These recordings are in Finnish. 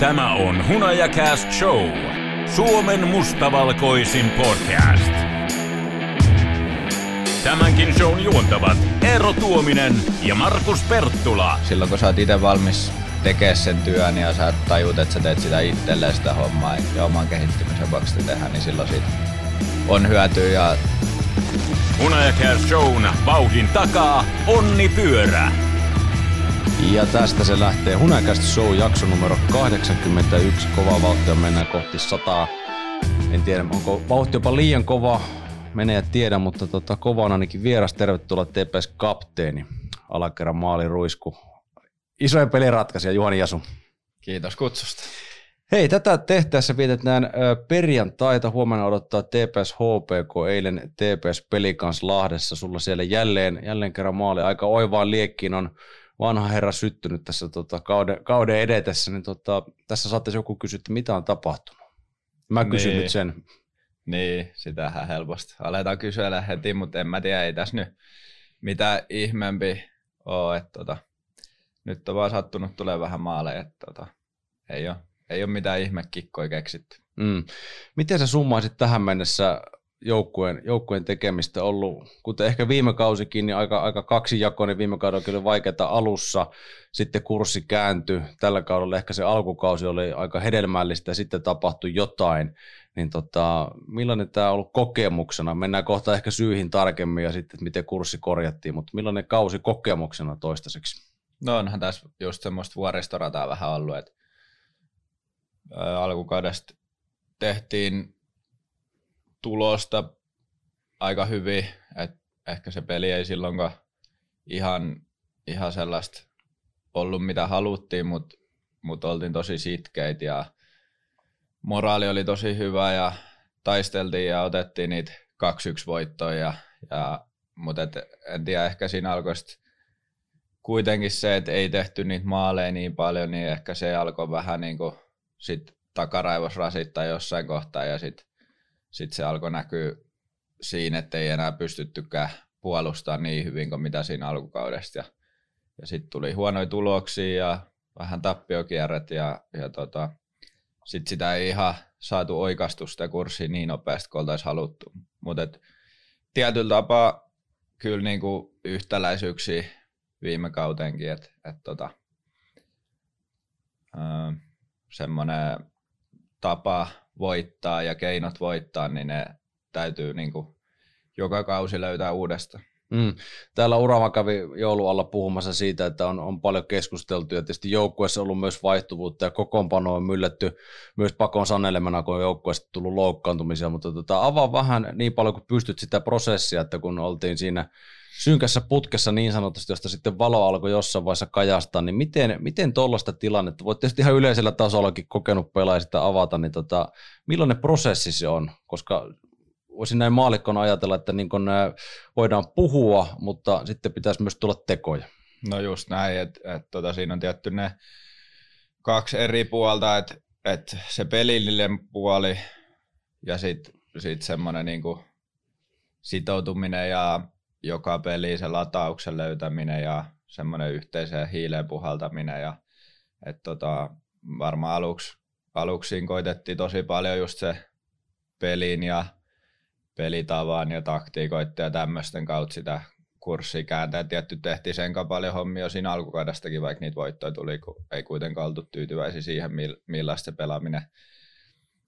Tämä on Hunajakast Show. Suomen mustavalkoisin podcast. Tämänkin shown juontavat Eero Tuominen ja Markus Perttula. Silloin kun sä oot itse valmis tekemään sen työn ja sä tajut, että sä teet sitä itselleen sitä hommaa ja oman kehittymisen vuoksi tehdä, niin silloin siitä on hyötyä ja Hunajakast Shown vauhdin takaa Onni Pyörä. Ja tästä se lähtee Hunakästä Show jakso numero 81. Kova vauhtia mennään kohti 100. En tiedä, onko vauhti jopa liian kova, menee ja tiedä, mutta tota, kova on ainakin vieras. Tervetuloa TPS-kapteeni, alakerran maaliruisku. Isojen peliratkaisija Juhani Jasu. kiitos kutsusta. Hei, tätä tehtäessä vietetään perjantaita. Huomenna odottaa TPS HPK, eilen TPS Pelikans Lahdessa. Sulla siellä jälleen, jälleen kerran maali. Aika oivaan liekkiin on vanha herra syttynyt tässä tota, kauden, kauden edetessä. Niin tota, tässä saattaisi joku kysyä, että mitä on tapahtunut. Mä kysyn Niin. nyt sen. Niin, sitähän helposti. Aletaan kysellä heti, mutta en mä tiedä, ei tässä nyt mitään ihmeempi ole. Että tota, nyt on vaan sattunut tulee vähän maaleja, että tota, ei, ole, ei ole mitään ihmekikkoja keksitty. Mm. Miten sä summaisit tähän mennessä joukkueen, joukkueen tekemistä ollut, kuten ehkä viime kausikin, niin aika, aika kaksijakoinen viime kaudella kyllä vaikeaa alussa, sitten kurssi kääntyi, tällä kaudella ehkä se alkukausi oli aika hedelmällistä ja sitten tapahtui jotain, niin tota, millainen tämä on ollut kokemuksena? Mennään kohta ehkä syihin tarkemmin ja sitten, miten kurssi korjattiin, mutta millainen kausi kokemuksena toistaiseksi? No onhan tässä just semmoista vuoristorataa vähän ollut, että alkukaudesta tehtiin tulosta aika hyvin, että ehkä se peli ei silloinkaan ihan, ihan sellaista ollut mitä haluttiin, mutta mut oltiin tosi sitkeitä ja moraali oli tosi hyvä ja taisteltiin ja otettiin niitä 2-1 voittoja, ja, ja, mutta et, en tiedä, ehkä siinä alkoi kuitenkin se, että ei tehty niitä maaleja niin paljon, niin ehkä se alkoi vähän niin kuin sit takaraivos rasittaa jossain kohtaa ja sitten sit se alkoi näkyä siinä, että ei enää pystyttykään puolustamaan niin hyvin kuin mitä siinä alkukaudesta. Ja, ja sitten tuli huonoja tuloksia ja vähän tappiokierret ja, ja tota, sitten sitä ei ihan saatu oikastu sitä kurssia niin nopeasti kuin oltaisiin haluttu. Mutta tietyllä tapaa kyllä niinku yhtäläisyyksiä viime kauteenkin, että et tota, semmoinen tapa voittaa ja keinot voittaa, niin ne täytyy niinku joka kausi löytää uudestaan. Mm. Täällä Urava kävi joulualla puhumassa siitä, että on, on paljon keskusteltu ja tietysti joukkueessa ollut myös vaihtuvuutta ja kokoonpano on myllätty myös pakon sanelemana, kun on joukkueessa tullut loukkaantumisia, mutta tota, avaa vähän niin paljon kuin pystyt sitä prosessia, että kun oltiin siinä synkässä putkessa niin sanotusti, josta sitten valo alkoi jossain vaiheessa kajastaa, niin miten, miten tuollaista tilannetta, voit tietysti ihan yleisellä tasollakin kokenut pelaaja sitä avata, niin tota, millainen prosessi se on, koska voisin näin maalikkona ajatella, että niin voidaan puhua, mutta sitten pitäisi myös tulla tekoja. No just näin, että et, tota, siinä on tietty ne kaksi eri puolta, että et se pelillinen puoli ja sitten sit semmoinen niinku sitoutuminen ja joka peli se latauksen löytäminen ja semmoinen yhteiseen hiileen puhaltaminen. Ja, et tota, varmaan aluksi, aluksi siinä koitettiin tosi paljon just se pelin ja pelitavan ja taktiikoiden ja tämmöisten kautta sitä kurssia kääntää. Tietty tehtiin sen paljon hommia siinä alkukaudestakin, vaikka niitä voittoja tuli, kun ei kuitenkaan oltu tyytyväisiä siihen, mil- millaista se pelaaminen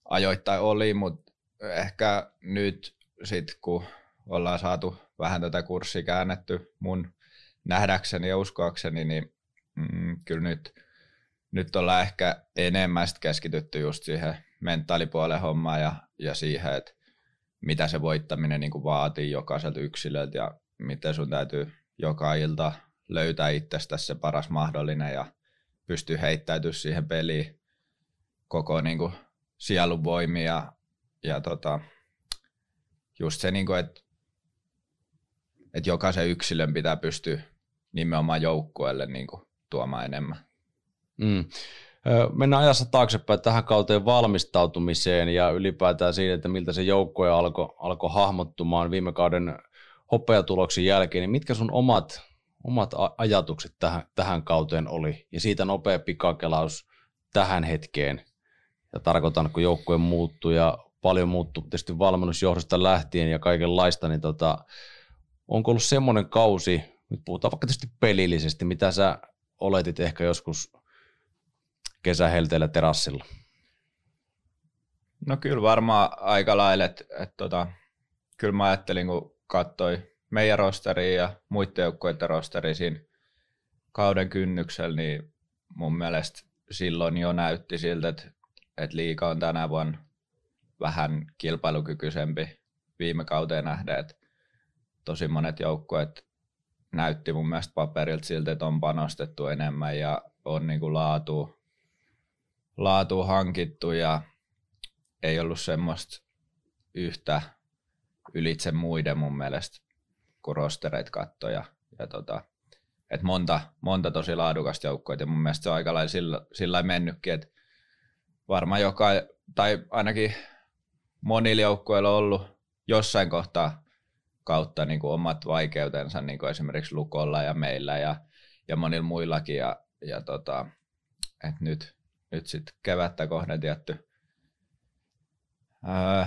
ajoittain oli, mutta ehkä nyt sitten kun ollaan saatu vähän tätä kurssia käännetty mun nähdäkseni ja uskoakseni, niin mm, kyllä nyt, nyt ollaan ehkä enemmän keskitytty just siihen mentaalipuolen hommaan ja, ja siihen, että mitä se voittaminen niin kuin vaatii jokaiselta yksilöltä ja miten sun täytyy joka ilta löytää itsestä se paras mahdollinen ja pystyy heittäytyä siihen peliin koko niin kuin sielun voimia ja, ja tota, just se, niin kuin, että, että jokaisen yksilön pitää pystyä nimenomaan joukkueelle niin kuin, tuomaan enemmän. Mm. Mennään ajassa taaksepäin tähän kauteen valmistautumiseen ja ylipäätään siihen, että miltä se joukkue alkoi alko hahmottumaan viime kauden hopeatuloksen jälkeen, niin mitkä sun omat, omat ajatukset tähän, tähän kauteen oli? Ja siitä nopea pikakelaus tähän hetkeen, ja tarkoitan, kun joukkue muuttuu ja paljon muuttuu tietysti valmennusjohdosta lähtien ja kaikenlaista, niin tota, onko ollut semmoinen kausi, nyt puhutaan vaikka tietysti pelillisesti, mitä sä oletit ehkä joskus kesähelteellä terassilla? No kyllä varmaan aika lailla, että et tota, kyllä mä ajattelin, kun katsoi meidän rosteria ja muiden joukkueiden rosteria siinä kauden kynnyksellä, niin mun mielestä silloin jo näytti siltä, että, että liika on tänä vuonna vähän kilpailukykyisempi viime kauteen nähden, että tosi monet joukkueet näytti mun mielestä paperilta siltä, että on panostettu enemmän ja on niin kuin laatu, laatu hankittu ja ei ollut semmoista yhtä ylitse muiden mun mielestä, kun rostereita kattoja. Ja tota, et monta, monta tosi laadukasta joukkoa, ja mun mielestä se on aika lailla sillä, sillä mennytkin, että varmaan joka, tai ainakin monilla joukkueilla on ollut jossain kohtaa kautta niin kuin omat vaikeutensa, niin kuin esimerkiksi Lukolla ja meillä ja, ja monilla muillakin. Ja, ja tota, et nyt, nyt sitten kevättä kohden tietty öö,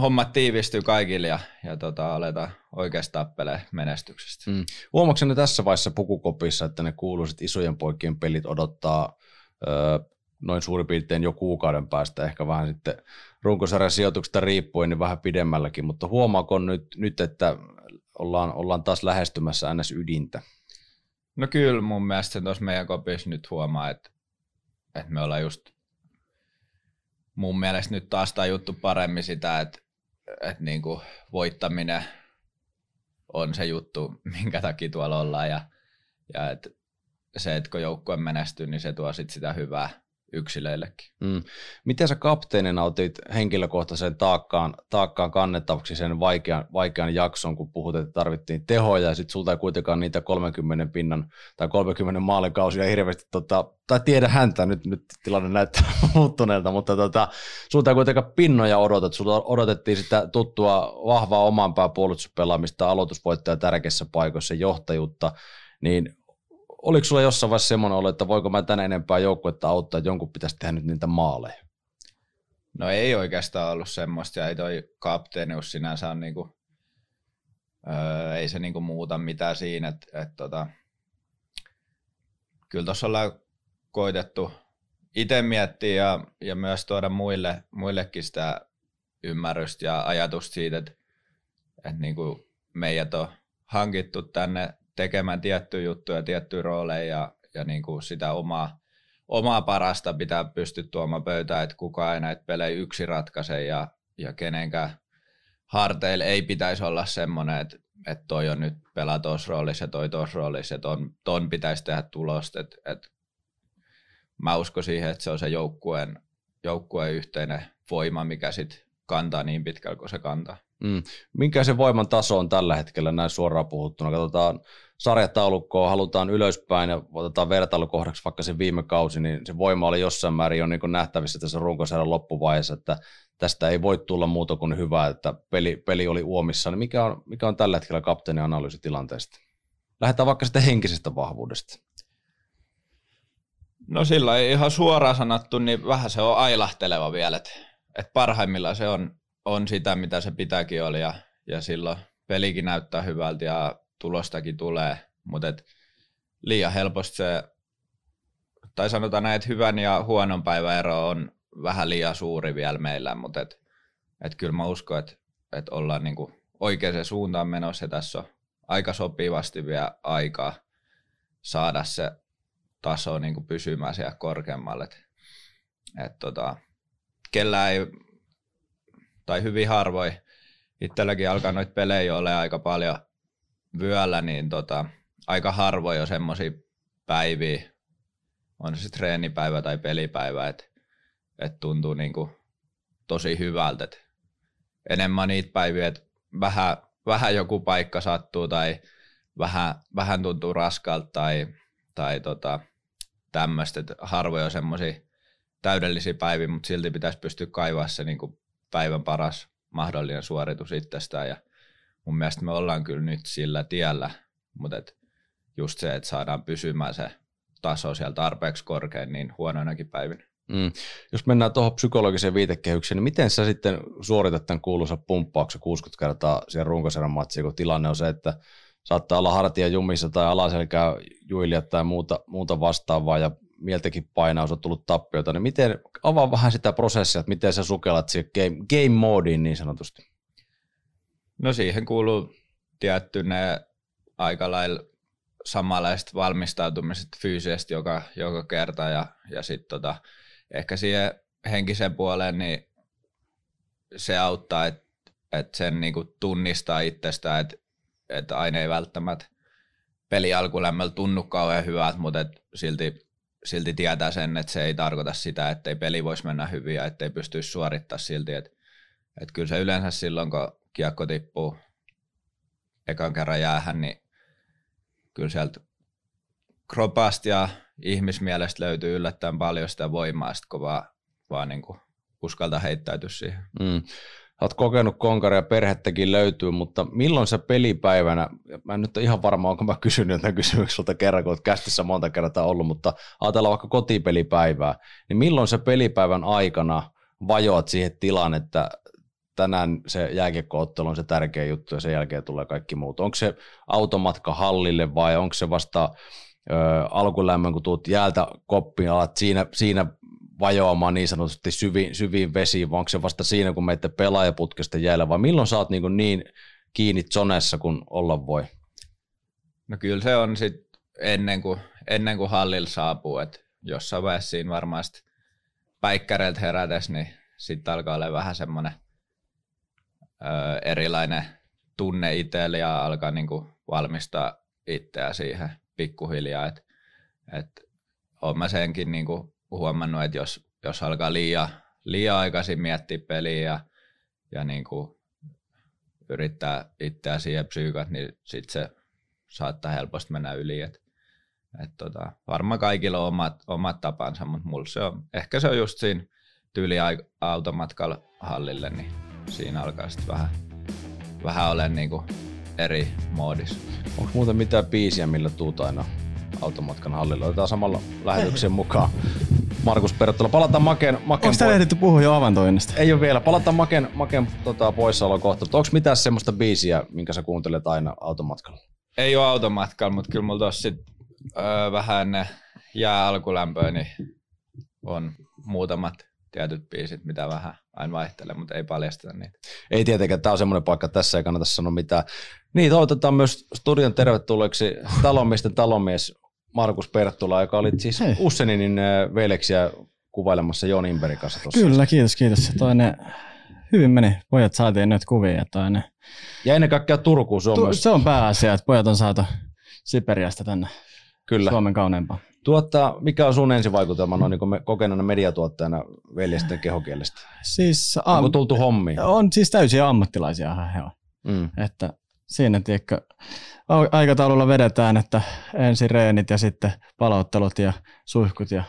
hommat tiivistyy kaikille ja, ja tota, aletaan oikeastaan tappelee menestyksestä. Mm. Huomaatko tässä vaiheessa pukukopissa, että ne kuuluiset isojen poikien pelit odottaa öö, noin suurin piirtein jo kuukauden päästä, ehkä vähän sitten runkosarjan sijoituksesta riippuen, niin vähän pidemmälläkin, mutta huomaako nyt, nyt että ollaan, ollaan taas lähestymässä ns. ydintä? No kyllä mun mielestä tuossa meidän kopissa nyt huomaa, että, että me ollaan just mun mielestä nyt taas juttu paremmin sitä, että, että niin kuin voittaminen on se juttu, minkä takia tuolla ollaan ja, ja että se, että kun joukkue menestyy, niin se tuo sit sitä hyvää yksilöillekin. Mm. Miten sä kapteenina otit henkilökohtaisen taakkaan, taakkaan kannettavaksi sen vaikean, vaikean jakson, kun puhut, että tarvittiin tehoja ja sitten sulta ei kuitenkaan niitä 30 pinnan tai 30 maalikausia hirveästi, tota, tai tiedä häntä, nyt, nyt tilanne näyttää muuttuneelta, mutta tota, sulta ei kuitenkaan pinnoja odotet, sulta odotettiin sitä tuttua vahvaa oman puolustuspelaamista, aloitusvoittaja tärkeissä paikoissa, johtajuutta, niin oliko sulla jossain vaiheessa semmoinen olo, että voiko mä tänä enempää joukkuetta auttaa, että jonkun pitäisi tehdä nyt niitä maaleja? No ei oikeastaan ollut semmoista, ja ei toi kapteenius sinänsä on niinku, öö, ei se niinku muuta mitään siinä, että et tota, kyllä tuossa ollaan koitettu itse miettiä ja, ja myös tuoda muille, muillekin sitä ymmärrystä ja ajatusta siitä, että, että niinku meidät on hankittu tänne tekemään tiettyjä juttuja, tiettyjä rooleja ja, ja niin kuin sitä omaa, omaa parasta pitää pystyä tuomaan pöytään, että kukaan ei näitä pelejä yksi ratkaise ja, ja kenenkään harteille ei pitäisi olla semmoinen, että, että toi on nyt pelaa tuossa roolissa ja toi tuossa roolissa ja ton, ton pitäisi tehdä tulosta. Että, että mä uskon siihen, että se on se joukkueen, joukkueen yhteinen voima, mikä sitten kantaa niin pitkällä kuin se kantaa. Mm. Minkä se voiman taso on tällä hetkellä näin suoraan puhuttuna? Katsotaan sarjataulukkoa, halutaan ylöspäin ja otetaan vertailukohdaksi vaikka se viime kausi, niin se voima oli jossain määrin jo niin nähtävissä tässä runkosarjan loppuvaiheessa, että tästä ei voi tulla muuta kuin hyvää, että peli, peli oli uomissa. Niin mikä, on, mikä on tällä hetkellä kapteenin analyysi tilanteesta? Lähdetään vaikka sitten henkisestä vahvuudesta. No sillä ei ihan suoraan sanottu, niin vähän se on ailahteleva vielä, että, että parhaimmillaan se on, on sitä, mitä se pitääkin olla ja, ja silloin pelikin näyttää hyvältä ja tulostakin tulee, mutta liian helposti se, tai sanotaan näin, että hyvän ja huonon päivän ero on vähän liian suuri vielä meillä, mutta et, et kyllä mä uskon, että et ollaan niinku oikeaan suuntaan menossa ja tässä on aika sopivasti vielä aikaa saada se taso niinku pysymään siellä korkeammalle. Et, et tota, kellä ei, tai hyvin harvoin, itselläkin alkaa noita pelejä olla aika paljon vyöllä, niin tota, aika harvoin jo semmoisia päiviä, on se treenipäivä tai pelipäivä, että et tuntuu niinku tosi hyvältä. Et enemmän niitä päiviä, että vähän, vähän joku paikka sattuu tai vähän, vähän tuntuu raskalta tai, tai tota, tämmöistä, harvoin on semmoisia täydellisiä päiviä, mutta silti pitäisi pystyä kaivaa se niin kuin päivän paras mahdollinen suoritus itsestään ja mun mielestä me ollaan kyllä nyt sillä tiellä, mutta et just se, että saadaan pysymään se taso siellä tarpeeksi korkein niin huonoinakin päivinä. Mm. Jos mennään tuohon psykologiseen viitekehykseen, niin miten sä sitten suoritat tämän kuuluisa pumppauksen 60 kertaa siihen runkosarjan matsiin, kun tilanne on se, että saattaa olla hartia jumissa tai alaselkää juilia tai muuta, muuta vastaavaa ja mieltäkin painaus on tullut tappiota, niin miten, avaa vähän sitä prosessia, että miten sä sukellat siihen game, game moodiin niin sanotusti? No siihen kuuluu tietty ne aika lailla samanlaiset valmistautumiset fyysisesti joka, joka kerta ja, ja sitten tota, ehkä siihen henkisen puoleen niin se auttaa, että et sen niinku tunnistaa itsestään, että et aina ei välttämättä peli alkulämmöllä tunnu kauhean hyvältä, mutta silti, silti tietää sen, että se ei tarkoita sitä, että ei peli voisi mennä hyvin ja ettei pystyisi suorittamaan silti. Että et kyllä se yleensä silloin, kun kiekko tippuu ekan kerran jäähän, niin kyllä sieltä kropasta ja ihmismielestä löytyy yllättäen paljon sitä voimaa, sit kun vaan, vaan niin kuin uskaltaa heittäytyä siihen. Mm. Olet kokenut konkaria, perhettäkin löytyy, mutta milloin se pelipäivänä, mä en nyt ole ihan varma, onko mä kysynyt tämän kysymykseltä kerran, kun olet kästissä monta kertaa ollut, mutta ajatellaan vaikka kotipelipäivää, niin milloin se pelipäivän aikana vajoat siihen tilaan, että tänään se jääkiekkoottelu on se tärkeä juttu ja sen jälkeen tulee kaikki muut. Onko se automatka hallille vai onko se vasta ö, alkulämmön, kun tuut jäältä koppiin, alat siinä, siinä vajoamaan niin sanotusti syviin, syviin vesiin, vai onko se vasta siinä, kun meitä pelaajaputkesta jäällä, vai milloin sä oot niin, niin kiinni zonessa, kun olla voi? No kyllä se on sitten ennen kuin, ennen kuin hallilla saapuu, että jossain vaiheessa siinä varmasti päikkäreiltä herätes, niin sitten alkaa olla vähän semmoinen erilainen tunne itselle ja alkaa niinku valmistaa itseä siihen pikkuhiljaa. Et, et olen mä senkin niinku huomannut, että jos, jos alkaa liian, liian aikaisin miettiä peliä ja, ja niinku yrittää itseä siihen psyykat, niin sitten se saattaa helposti mennä yli. Et, et tota, varmaan kaikilla on omat, omat tapansa, mutta mulla se on, ehkä se on just siinä tyyli automatkalla hallille, niin siinä alkaa sitten vähän, vähän olemaan niinku eri moodissa. Onko muuten mitään biisiä, millä tuut aina automatkan hallilla? Otetaan samalla lähetyksen mukaan. Markus Perttola. Palataan Maken, Maken Onko täällä ehditty puhua jo avantoinnista? Ei ole vielä. Palataan Maken, Maken tota, poissaolo kohta. Onko mitään semmoista biisiä, minkä sä kuuntelet aina automatkalla? Ei ole automatkalla, mutta kyllä mulla tossa sit, öö, vähän ennen jää alkulämpöä, niin on muutamat tietyt biisit, mitä vähän aina vaihtelee, mutta ei paljasteta niitä. Ei tietenkään, tämä on semmoinen paikka, että tässä ei kannata sanoa mitään. Niin, toivotetaan myös studion tervetulleeksi talonmiesten talonmies Markus Perttula, joka oli siis Hei. Usseninin äh, veleksiä kuvailemassa Jon Imberin kanssa tuossa. Kyllä, kiitos, kiitos. Toinen hyvin meni. Pojat saatiin nyt kuvia. Ja toinen, Ja ennen kaikkea Turkuun, se on tu, se on pääasia, että pojat on saatu Siperiasta tänne kyllä. Suomen kauneimpaan. Tuota, mikä on sun ensivaikutelma noin niin me, kokeneena mediatuottajana veljesten kehokielestä? Siis Onko am, tultu hommiin? on siis täysiä ammattilaisia he on. Mm. Että siinä tiedätkö, aikataululla vedetään, että ensin reenit ja sitten palauttelut ja suihkut ja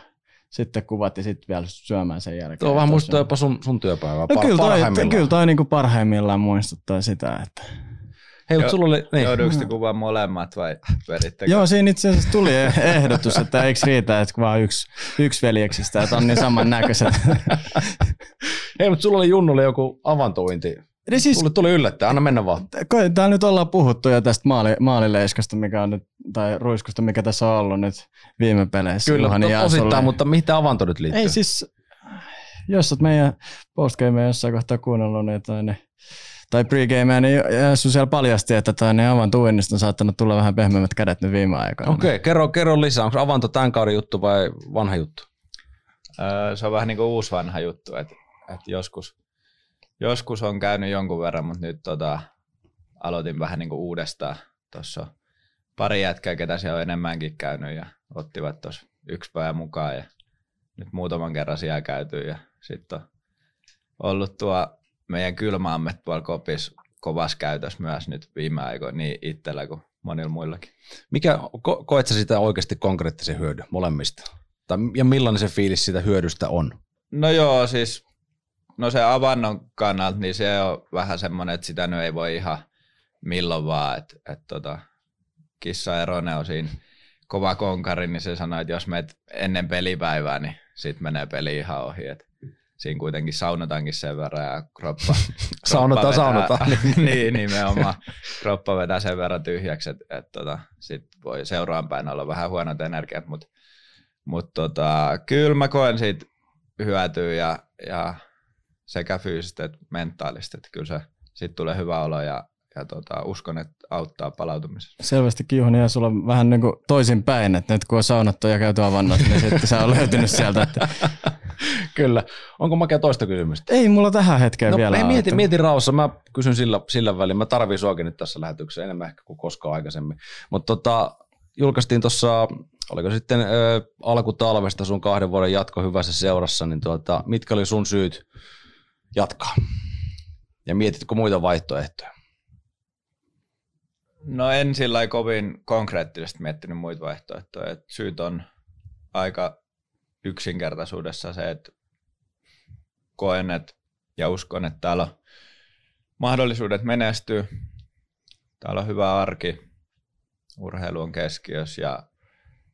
sitten kuvat ja sitten vielä syömään sen jälkeen. Tuo vähän Että muistaa se- jopa sun, sun työpäivää No par- kyllä toi, parhaimmillaan. kyllä toi niinku parhaimmillaan muistuttaa sitä, että Hei, mutta sulla oli, niin. Jouduiko te kuvaa molemmat vai vedittekö? Joo, siinä itse asiassa tuli ehdotus, että eikö riitä, että vaan yksi, yksi veljeksistä, että on niin samannäköiset. Hei, mutta sulla oli Junnulle joku avantointi. Eli siis, Tuli, tuli yllättäen, anna mennä vaan. täällä nyt ollaan puhuttu jo tästä maali, maalileiskasta, mikä on nyt, tai ruiskusta, mikä tässä on ollut nyt viime peleissä. Kyllä, Juhani to, osittain, mutta mihin tämä avanto nyt liittyy? Ei siis, jos olet meidän postgameja jossain kohtaa kuunnellut, niin toinen, tai pregameja, niin Jessu siellä paljasti, että toinen avan tuinnista on saattanut tulla vähän pehmeämmät kädet nyt viime aikoina. Okei, okay, kerro, kerro lisää. Onko avanto tämän kauden juttu vai vanha juttu? Öö, se on vähän niin kuin uusi vanha juttu, että, että joskus, joskus on käynyt jonkun verran, mutta nyt tota, aloitin vähän niin kuin uudestaan. Tuossa pari jätkää, ketä siellä on enemmänkin käynyt ja ottivat tuossa yksi päivä mukaan ja nyt muutaman kerran siellä käyty ja sitten on ollut tuo meidän kylmaamme tuolla kopis kovassa käytössä myös nyt viime aikoina niin itsellä kuin monilla muillakin. Mikä, ko, koet sä sitä oikeasti konkreettisen hyödyn molemmista? Tai, ja millainen se fiilis siitä hyödystä on? No joo, siis no se avannon kannalta, niin se on vähän semmoinen, että sitä nyt ei voi ihan milloin vaan, että et tota, kissa Erone on siinä kova konkari, niin se sanoi, että jos meet ennen pelipäivää, niin sit menee peli ihan ohi. Et siinä kuitenkin saunotaankin sen verran ja kroppa, Saunotaan, kroppa saunotaan. niin, nimenomaan. Kroppa vetää sen verran tyhjäksi, että et, tota, sit voi seuraan päin olla vähän huonot energiat, mutta mut, tota, kyllä mä koen siitä hyötyä ja, ja sekä fyysisesti että mentaalisesti, että kyllä se siitä tulee hyvä olo ja, ja tota, uskon, että auttaa palautumisessa. Selvästi Kiuhonen ja sulla on vähän niin kuin toisinpäin, että nyt kun on saunattu ja käyty avannossa, niin sitten sä on löytynyt sieltä. Että... Kyllä. Onko makea toista kysymystä? Ei mulla tähän hetkeen No vielä ei, mieti, mieti rauhassa. Mä kysyn sillä, sillä välin. Mä tarviin suakin nyt tässä lähetyksessä enemmän ehkä kuin koskaan aikaisemmin. Mutta tota, julkaistiin tuossa, oliko sitten ö, alkutalvesta sun kahden vuoden jatko hyvässä seurassa, niin tuota, mitkä oli sun syyt jatkaa? Ja mietitkö muita vaihtoehtoja? No en sillä kovin konkreettisesti miettinyt muita vaihtoehtoja. Et syyt on aika yksinkertaisuudessa se, että koen et, ja uskon, että täällä on mahdollisuudet menestyä. Täällä on hyvä arki, urheilu on keskiössä ja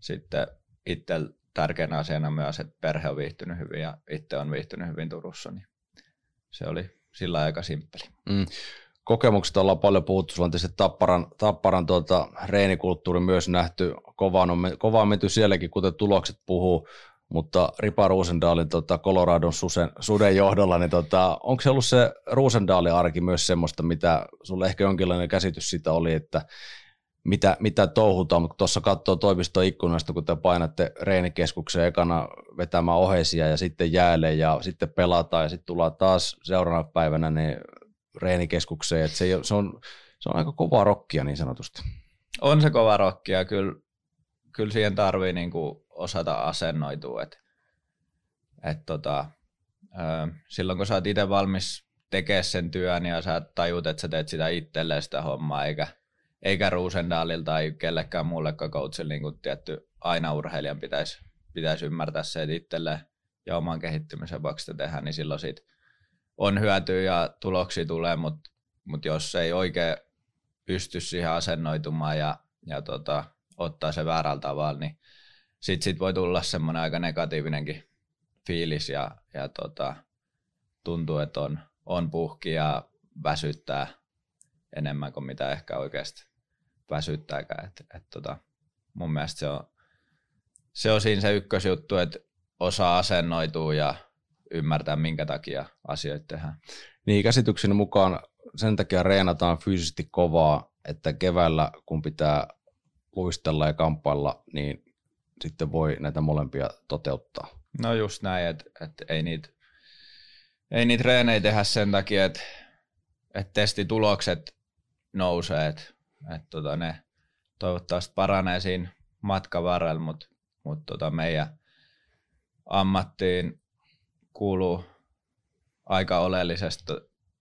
sitten itse tärkeänä asiana myös, että perhe on viihtynyt hyvin ja itse on viihtynyt hyvin Turussa, niin se oli sillä aika simppeli. Mm. Kokemuksista ollaan paljon puhuttu, sulla on tietysti Tapparan, Tapparan tuota, reenikulttuuri myös nähty, kovaan on, me- kovaan menty sielläkin, kuten tulokset puhuu, mutta Ripa Ruusendaalin tota, Coloradon susen, suden johdolla, niin tota, onko se ollut se Ruusendaalin arki myös semmoista, mitä sulle ehkä jonkinlainen käsitys siitä oli, että mitä, mitä touhutaan, mutta tuossa katsoo toimiston ikkunasta, kun te painatte reenikeskukseen ekana vetämään oheisia ja sitten jäälle ja sitten pelataan ja sitten tullaan taas seuraavana päivänä niin reenikeskukseen, että se, ei se, on, se on aika kovaa rokkia niin sanotusti. on se kova rokki ja kyllä, kyllä siihen tarvii niinku osata asennoitua. Et, et tota, silloin kun sä oot itse valmis tekemään sen työn ja sä tajut, että sä teet sitä itselleen sitä hommaa, eikä, eikä Ruusendaalilla tai kellekään muullekaan coachille niin tietty aina urheilijan pitäisi, pitäisi ymmärtää se, että itselleen ja oman kehittymisen vuoksi sitä tehdään, niin silloin siitä on hyötyä ja tuloksia tulee, mutta mut jos ei oikein pysty siihen asennoitumaan ja, ja tota, ottaa se väärällä tavalla, niin sit, sit voi tulla semmoinen aika negatiivinenkin fiilis ja, ja tota, tuntuu, että on, on puhki ja väsyttää enemmän kuin mitä ehkä oikeasti väsyttääkään. Et, et tota, mun mielestä se on, se on siinä se ykkösjuttu, että osaa asennoitua ja ymmärtää, minkä takia asioita tehdään. Niin käsitykseni mukaan sen takia reenataan fyysisesti kovaa, että keväällä kun pitää luistella ja kamppailla, niin sitten voi näitä molempia toteuttaa. No just näin, että et ei niitä ei niitä treenejä tehdä sen takia, että et testitulokset nousee, että et tota ne toivottavasti paranee siinä matkan varrella, mutta mut tota meidän ammattiin kuuluu aika oleellisesti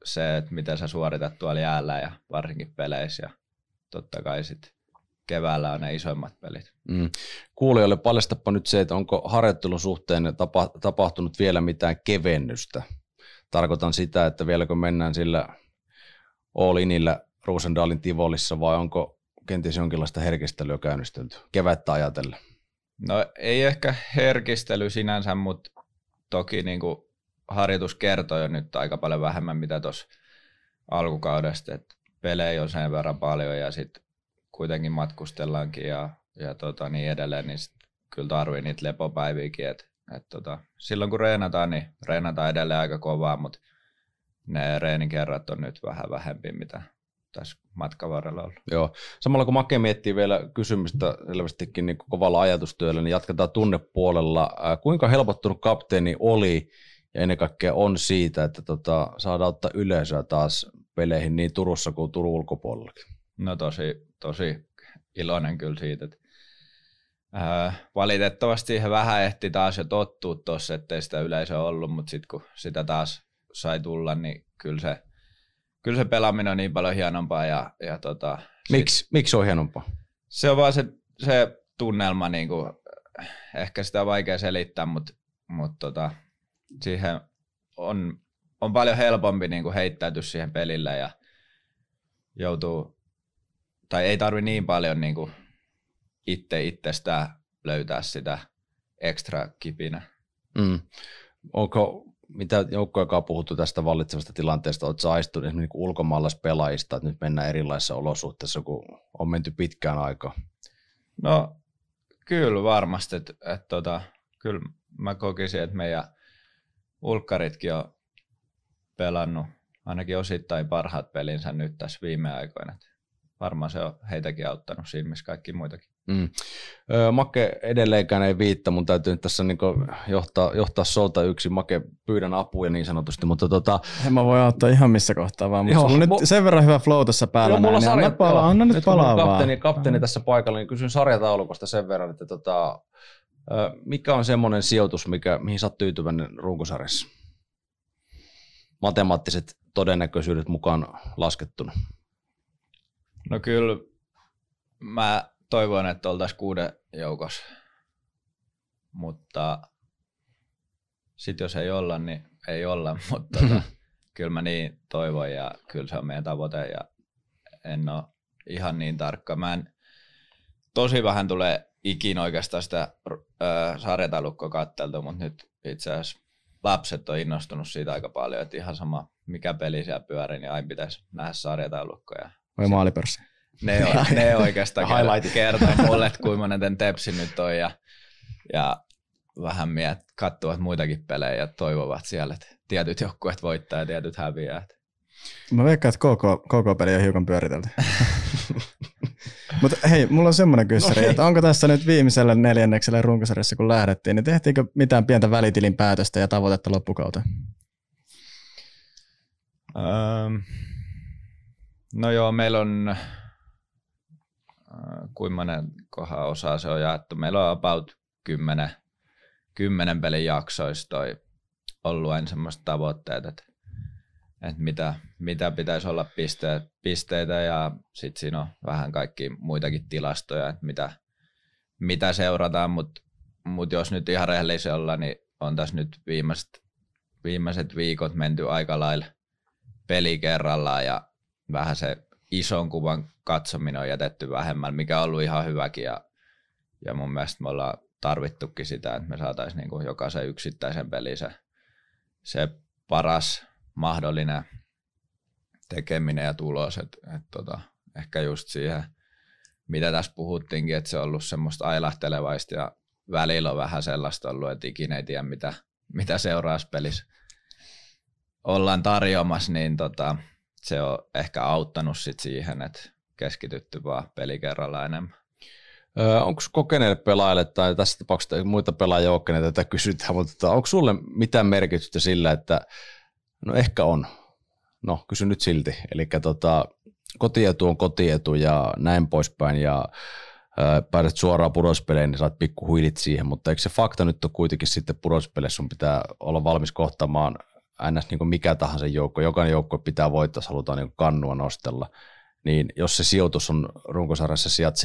se, että miten sä suoritat tuolla jäällä ja varsinkin peleissä ja totta kai sitten keväällä on ne isoimmat pelit. Mm. Kuulijoille paljastapa nyt se, että onko harjoittelun suhteen tapa, tapahtunut vielä mitään kevennystä. Tarkoitan sitä, että vieläkö mennään sillä all inillä Rosendalin Tivolissa vai onko kenties jonkinlaista herkistelyä käynnistelty kevättä ajatellen? No ei ehkä herkistely sinänsä, mutta toki niin kuin harjoitus kertoo jo nyt aika paljon vähemmän mitä tuossa alkukaudesta, että pelejä on sen verran paljon ja sitten kuitenkin matkustellaankin ja, ja tota, niin edelleen, niin sit kyllä tarvii niitä lepopäiviäkin, että et tota, silloin kun reenataan, niin reenataan edelleen aika kovaa, mutta ne reenikerrat on nyt vähän vähempi, mitä tässä matkan varrella ollut. Joo. Samalla kun Make miettii vielä kysymystä selvästikin niin kovalla ajatustyöllä, niin jatketaan tunnepuolella. Kuinka helpottunut kapteeni oli ja ennen kaikkea on siitä, että tota, saadaan ottaa yleisöä taas peleihin niin Turussa kuin Turun ulkopuolellakin? No tosi, tosi iloinen kyllä siitä, että valitettavasti siihen vähän ehti taas jo tottua tuossa, ettei sitä yleisöä ollut, mutta sitten kun sitä taas sai tulla, niin kyllä se, kyllä se pelaaminen on niin paljon hienompaa ja, ja tota, Miksi, miksi se on hienompaa? se on vaan se, se tunnelma, niin kuin, ehkä sitä on vaikea selittää, mutta, mutta tota, siihen on, on paljon helpompi niin kuin heittäytyä siihen pelille ja joutuu, tai ei tarvi niin paljon niin kuin, itse itsestään löytää sitä ekstra kipinä. Mm. Onko, mitä joukkoja on puhuttu tästä vallitsevasta tilanteesta, oletko aistunut esimerkiksi niinku ulkomaalaispelaajista, että nyt mennään erilaisissa olosuhteissa, kun on menty pitkään aikaa? No kyllä varmasti, että et, tota, kyllä mä kokisin, että meidän ulkkaritkin on pelannut ainakin osittain parhaat pelinsä nyt tässä viime aikoina. Varmaan se on heitäkin auttanut siinä, missä kaikki muitakin. Mm. Öö, Make edelleenkään ei viitta, mun täytyy nyt tässä niin johtaa, johtaa solta yksi. Make pyydän apua niin sanotusti, mutta tota... En mä voi auttaa ihan missä kohtaa vaan, mutta sulla on nyt sen verran hyvä flow tuossa päällä. Joo, mulla näin, sarja, anna, pala, anna nyt, nyt palaa kapteeni, kapteeni tässä paikalla, niin kysyn sarjataulukosta sen verran, että tota, mikä on semmoinen sijoitus, mikä, mihin sä oot tyytyväinen runkosarjassa? Matemaattiset todennäköisyydet mukaan laskettuna. No kyllä mä toivon, että oltaisiin kuuden joukossa, mutta sitten jos ei olla, niin ei olla, mutta tota, kyllä mä niin toivon ja kyllä se on meidän tavoite ja en ole ihan niin tarkka. Mä en, tosi vähän tulee ikin oikeastaan sitä äh, sarjataulukkoa katteltu, mutta nyt itse asiassa lapset on innostunut siitä aika paljon, että ihan sama mikä peli siellä pyörii, niin aina pitäisi nähdä sarjataulukkoja. Vai maalipörssi? Ne, on, ne oikeastaan kertoo mulle, että kuinka monen tepsi nyt on ja, ja vähän miet, katsovat muitakin pelejä ja toivovat siellä, että tietyt joukkueet voittaa ja tietyt häviää. Mä veikkaan, että koko, koko peli on hiukan pyöritelty. Mutta hei, mulla on semmoinen kysymys, no että onko tässä nyt viimeisellä neljänneksellä runkosarjassa, kun lähdettiin, niin tehtiinkö mitään pientä välitilin päätöstä ja tavoitetta loppukauteen? Um, no joo, meillä on kuinka monen kohan osa se on jaettu. Meillä on about 10, 10 pelin jaksoista ollut aina semmoista tavoitteet, että, että mitä, mitä pitäisi olla pisteet, pisteitä ja sitten siinä on vähän kaikki muitakin tilastoja, että mitä, mitä seurataan, mutta mut jos nyt ihan rehellisiä olla, niin on tässä nyt viimeiset, viimeiset viikot menty aika lailla peli kerrallaan ja vähän se ison kuvan katsominen on jätetty vähemmän, mikä on ollut ihan hyväkin ja, ja mun mielestä me ollaan tarvittukin sitä, että me saataisiin niin kuin jokaisen yksittäisen peli se, se paras mahdollinen tekeminen ja tulos, että et tota, ehkä just siihen, mitä tässä puhuttiinkin, että se on ollut semmoista ailahtelevaista ja välillä on vähän sellaista ollut, että ikinä ei tiedä, mitä, mitä seuraavassa pelissä ollaan tarjoamassa, niin tota, se on ehkä auttanut sit siihen, että keskitytty vaan peli kerralla enemmän. Öö, onko kokeneille pelaajille tai tässä tapauksessa muita pelaajia ole, tätä kysytään, mutta tota, onko sulle mitään merkitystä sillä, että no ehkä on, no kysy nyt silti, eli tota, kotietu on kotietu ja näin poispäin ja öö, pääset suoraan pudospeleihin, niin saat pikku huilit siihen, mutta eikö se fakta nyt ole kuitenkin sitten pudospeleissä, sun pitää olla valmis kohtaamaan ns. Niin mikä tahansa joukko, jokainen joukko pitää voittaa, jos halutaan niin kannua nostella, niin jos se sijoitus on runkosarjassa sijat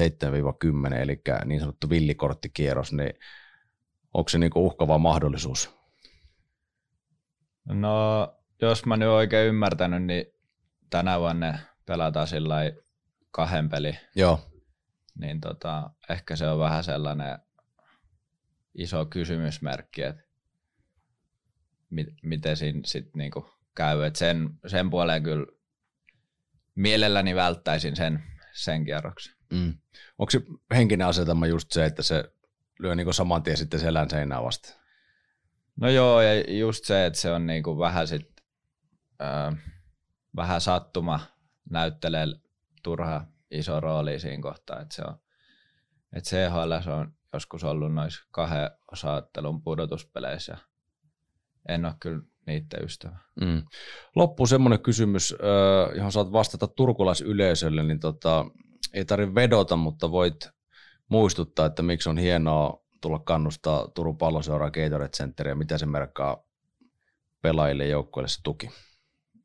7-10, eli niin sanottu villikorttikierros, niin onko se niin uhkava mahdollisuus? No, jos mä nyt oikein ymmärtänyt, niin tänä vuonna pelataan sillä kahden peli. Joo. Niin tota, ehkä se on vähän sellainen iso kysymysmerkki, että mit, miten siinä sitten niinku käy. Et sen, sen puoleen kyllä mielelläni välttäisin sen, sen kierroksen. Mm. Onko se henkinen asetelma just se, että se lyö niinku saman tien sitten selän seinään vasta? No joo, ja just se, että se on niinku vähän sit, äh, vähän sattuma näyttelee turha iso rooli siinä kohtaa, että se on, että CHL on joskus ollut noissa kahden osaattelun pudotuspeleissä en ole kyllä niiden ystävä. Mm. Loppuun semmoinen kysymys, johon saat vastata turkulaisyleisölle, niin tota, ei tarvitse vedota, mutta voit muistuttaa, että miksi on hienoa tulla kannustaa Turun palloseuraa Gatorade Centeriä, mitä se merkkaa pelaajille ja joukkueille se tuki?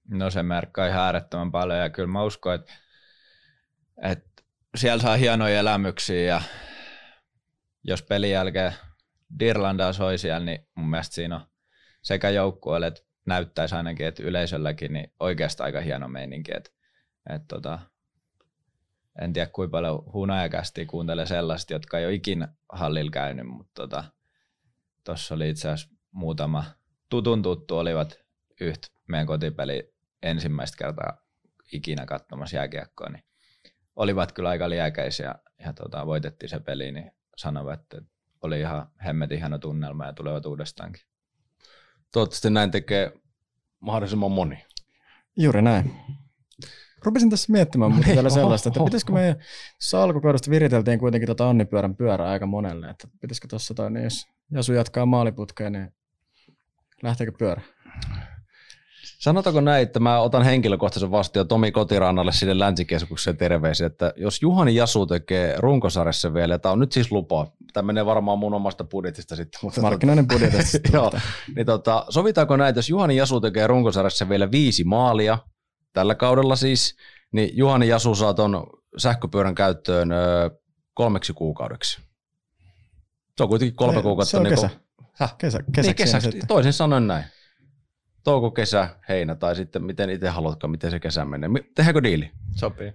No se merkkaa ihan äärettömän paljon ja kyllä mä uskon, että, että siellä saa hienoja elämyksiä ja jos pelin jälkeen Dirlandaa soi siellä, niin mun mielestä siinä on sekä joukkueelle että näyttäisi ainakin, että yleisölläkin niin oikeastaan aika hieno meininki. Että, että tota, en tiedä kuinka paljon hunajakästi kuuntelee sellaista, jotka ei ole ikinä hallilla käynyt, mutta tuossa tota, oli itse asiassa muutama tutun tuttu olivat yhtä meidän kotipeli ensimmäistä kertaa ikinä katsomassa jääkiekkoa, niin olivat kyllä aika liekäisiä ja tota, voitettiin se peli, niin sanoivat, että oli ihan hemmetin ihana tunnelma ja tulevat uudestaankin. Toivottavasti näin tekee mahdollisimman moni. Juuri näin. Rupesin tässä miettimään mutta vielä sellaista, että pitäisikö me, tuossa alkukaudesta viriteltiin kuitenkin tota onnipyörän pyörää aika monelle, että pitäisikö tuossa tai niin, jos Jasu jatkaa maaliputkeen, niin lähteekö pyörä? Sanotaanko näin, että mä otan henkilökohtaisen vastuun Tomi Kotirannalle sinne länsikeskukseen terveisiä, että jos Juhani Jasu tekee runkosarjassa vielä, ja tämä on nyt siis lupa, tämä menee varmaan mun omasta budjetista sitten. Mutta Markkinoinen budjetista. joo, niin tota, sovitaanko näin, että jos Juhani Jasu tekee runkosarjassa vielä viisi maalia, tällä kaudella siis, niin Juhani Jasu saa ton sähköpyörän käyttöön ö, kolmeksi kuukaudeksi. Se on kuitenkin kolme Ei, kuukautta. se on niin kesä. Kuin, Kesä, niin, kesäksi, kesäksi sitten. toisin sanoen näin. Touko, kesä, heinä tai sitten miten itse haluatkaan, miten se kesä menee. Tehdäänkö diili? Sopii.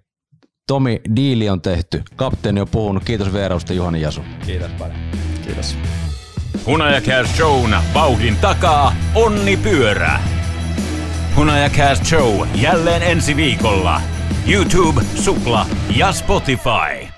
Tomi, diili on tehty. Kapteeni on puhunut. Kiitos vierausta Juhani Jasu. Kiitos paljon. Kiitos. Hunajakääs Shown vauhdin takaa Onni Pyörä. Hunajakääs Show jälleen ensi viikolla. YouTube, Supla ja Spotify.